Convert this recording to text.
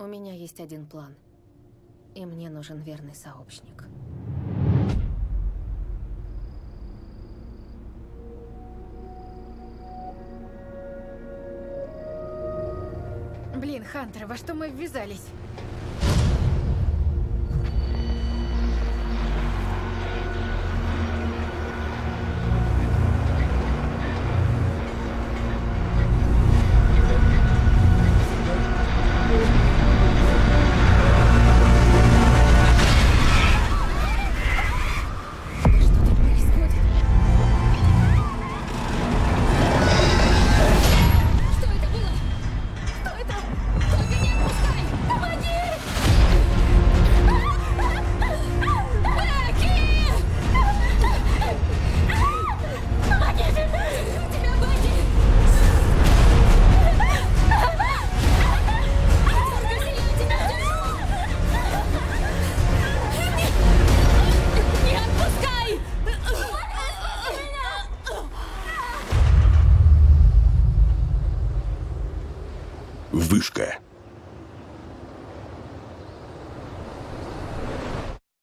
У меня есть один план. И мне нужен верный сообщник. Блин, Хантер, во что мы ввязались? Вышка.